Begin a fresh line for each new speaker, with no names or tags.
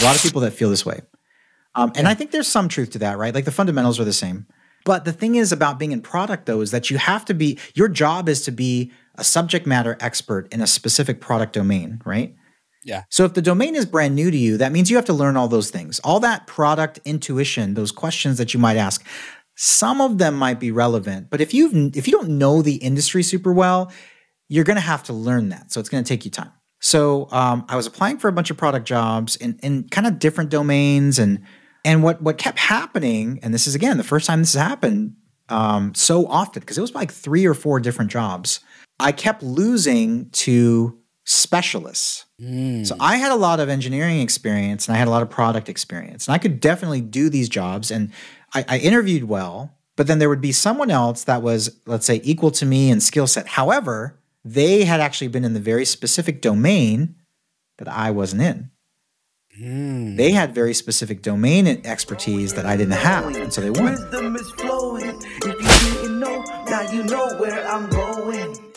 There's a lot of people that feel this way. Um, and I think there's some truth to that, right? Like the fundamentals are the same. But the thing is about being in product, though, is that you have to be, your job is to be a subject matter expert in a specific product domain, right?
Yeah.
So if the domain is brand new to you, that means you have to learn all those things. All that product intuition, those questions that you might ask, some of them might be relevant, but if you if you don't know the industry super well, you're going to have to learn that. So it's going to take you time. So um, I was applying for a bunch of product jobs in, in kind of different domains, and and what what kept happening, and this is again the first time this has happened um, so often because it was like three or four different jobs. I kept losing to specialists.
Mm.
So I had a lot of engineering experience and I had a lot of product experience, and I could definitely do these jobs. And I, I interviewed well, but then there would be someone else that was, let's say, equal to me in skill set. However, they had actually been in the very specific domain that I wasn't in.
Mm.
They had very specific domain expertise that I didn't have, and so they won.
Wisdom is flowing. If you didn't know, now you know where I'm going.